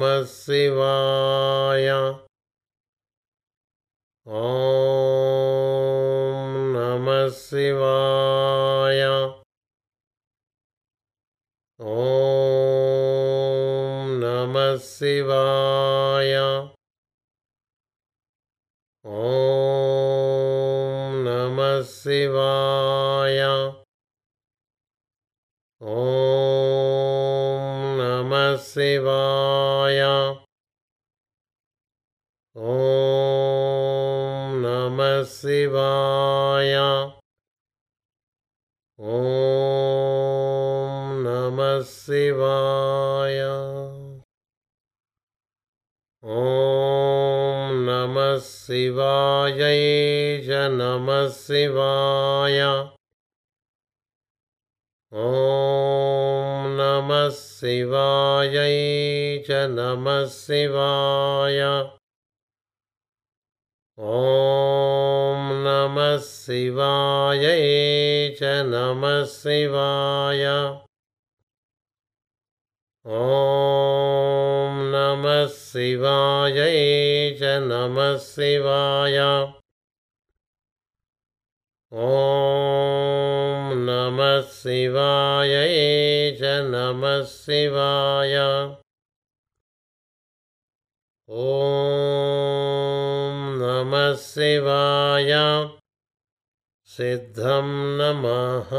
नमः शिवाय ॐ नमः शिवाय ॐ नमः शिवाय ॐ नमः शिवाय ॐ नमः शिवाय। ॐ नमः शिवाय। ॐ नमः शिवाय। ॐ नमः शिवायै च नमः ॐ नमः शिवायै च नमः शिवाय ॐ नमः शिवायै च नमः शिवाय ॐ नमः शिवायै च नमः शिवाय ॐ नमः शिवायै च नमः शिवाय ॐ नमः शिवाय सिद्धं नमः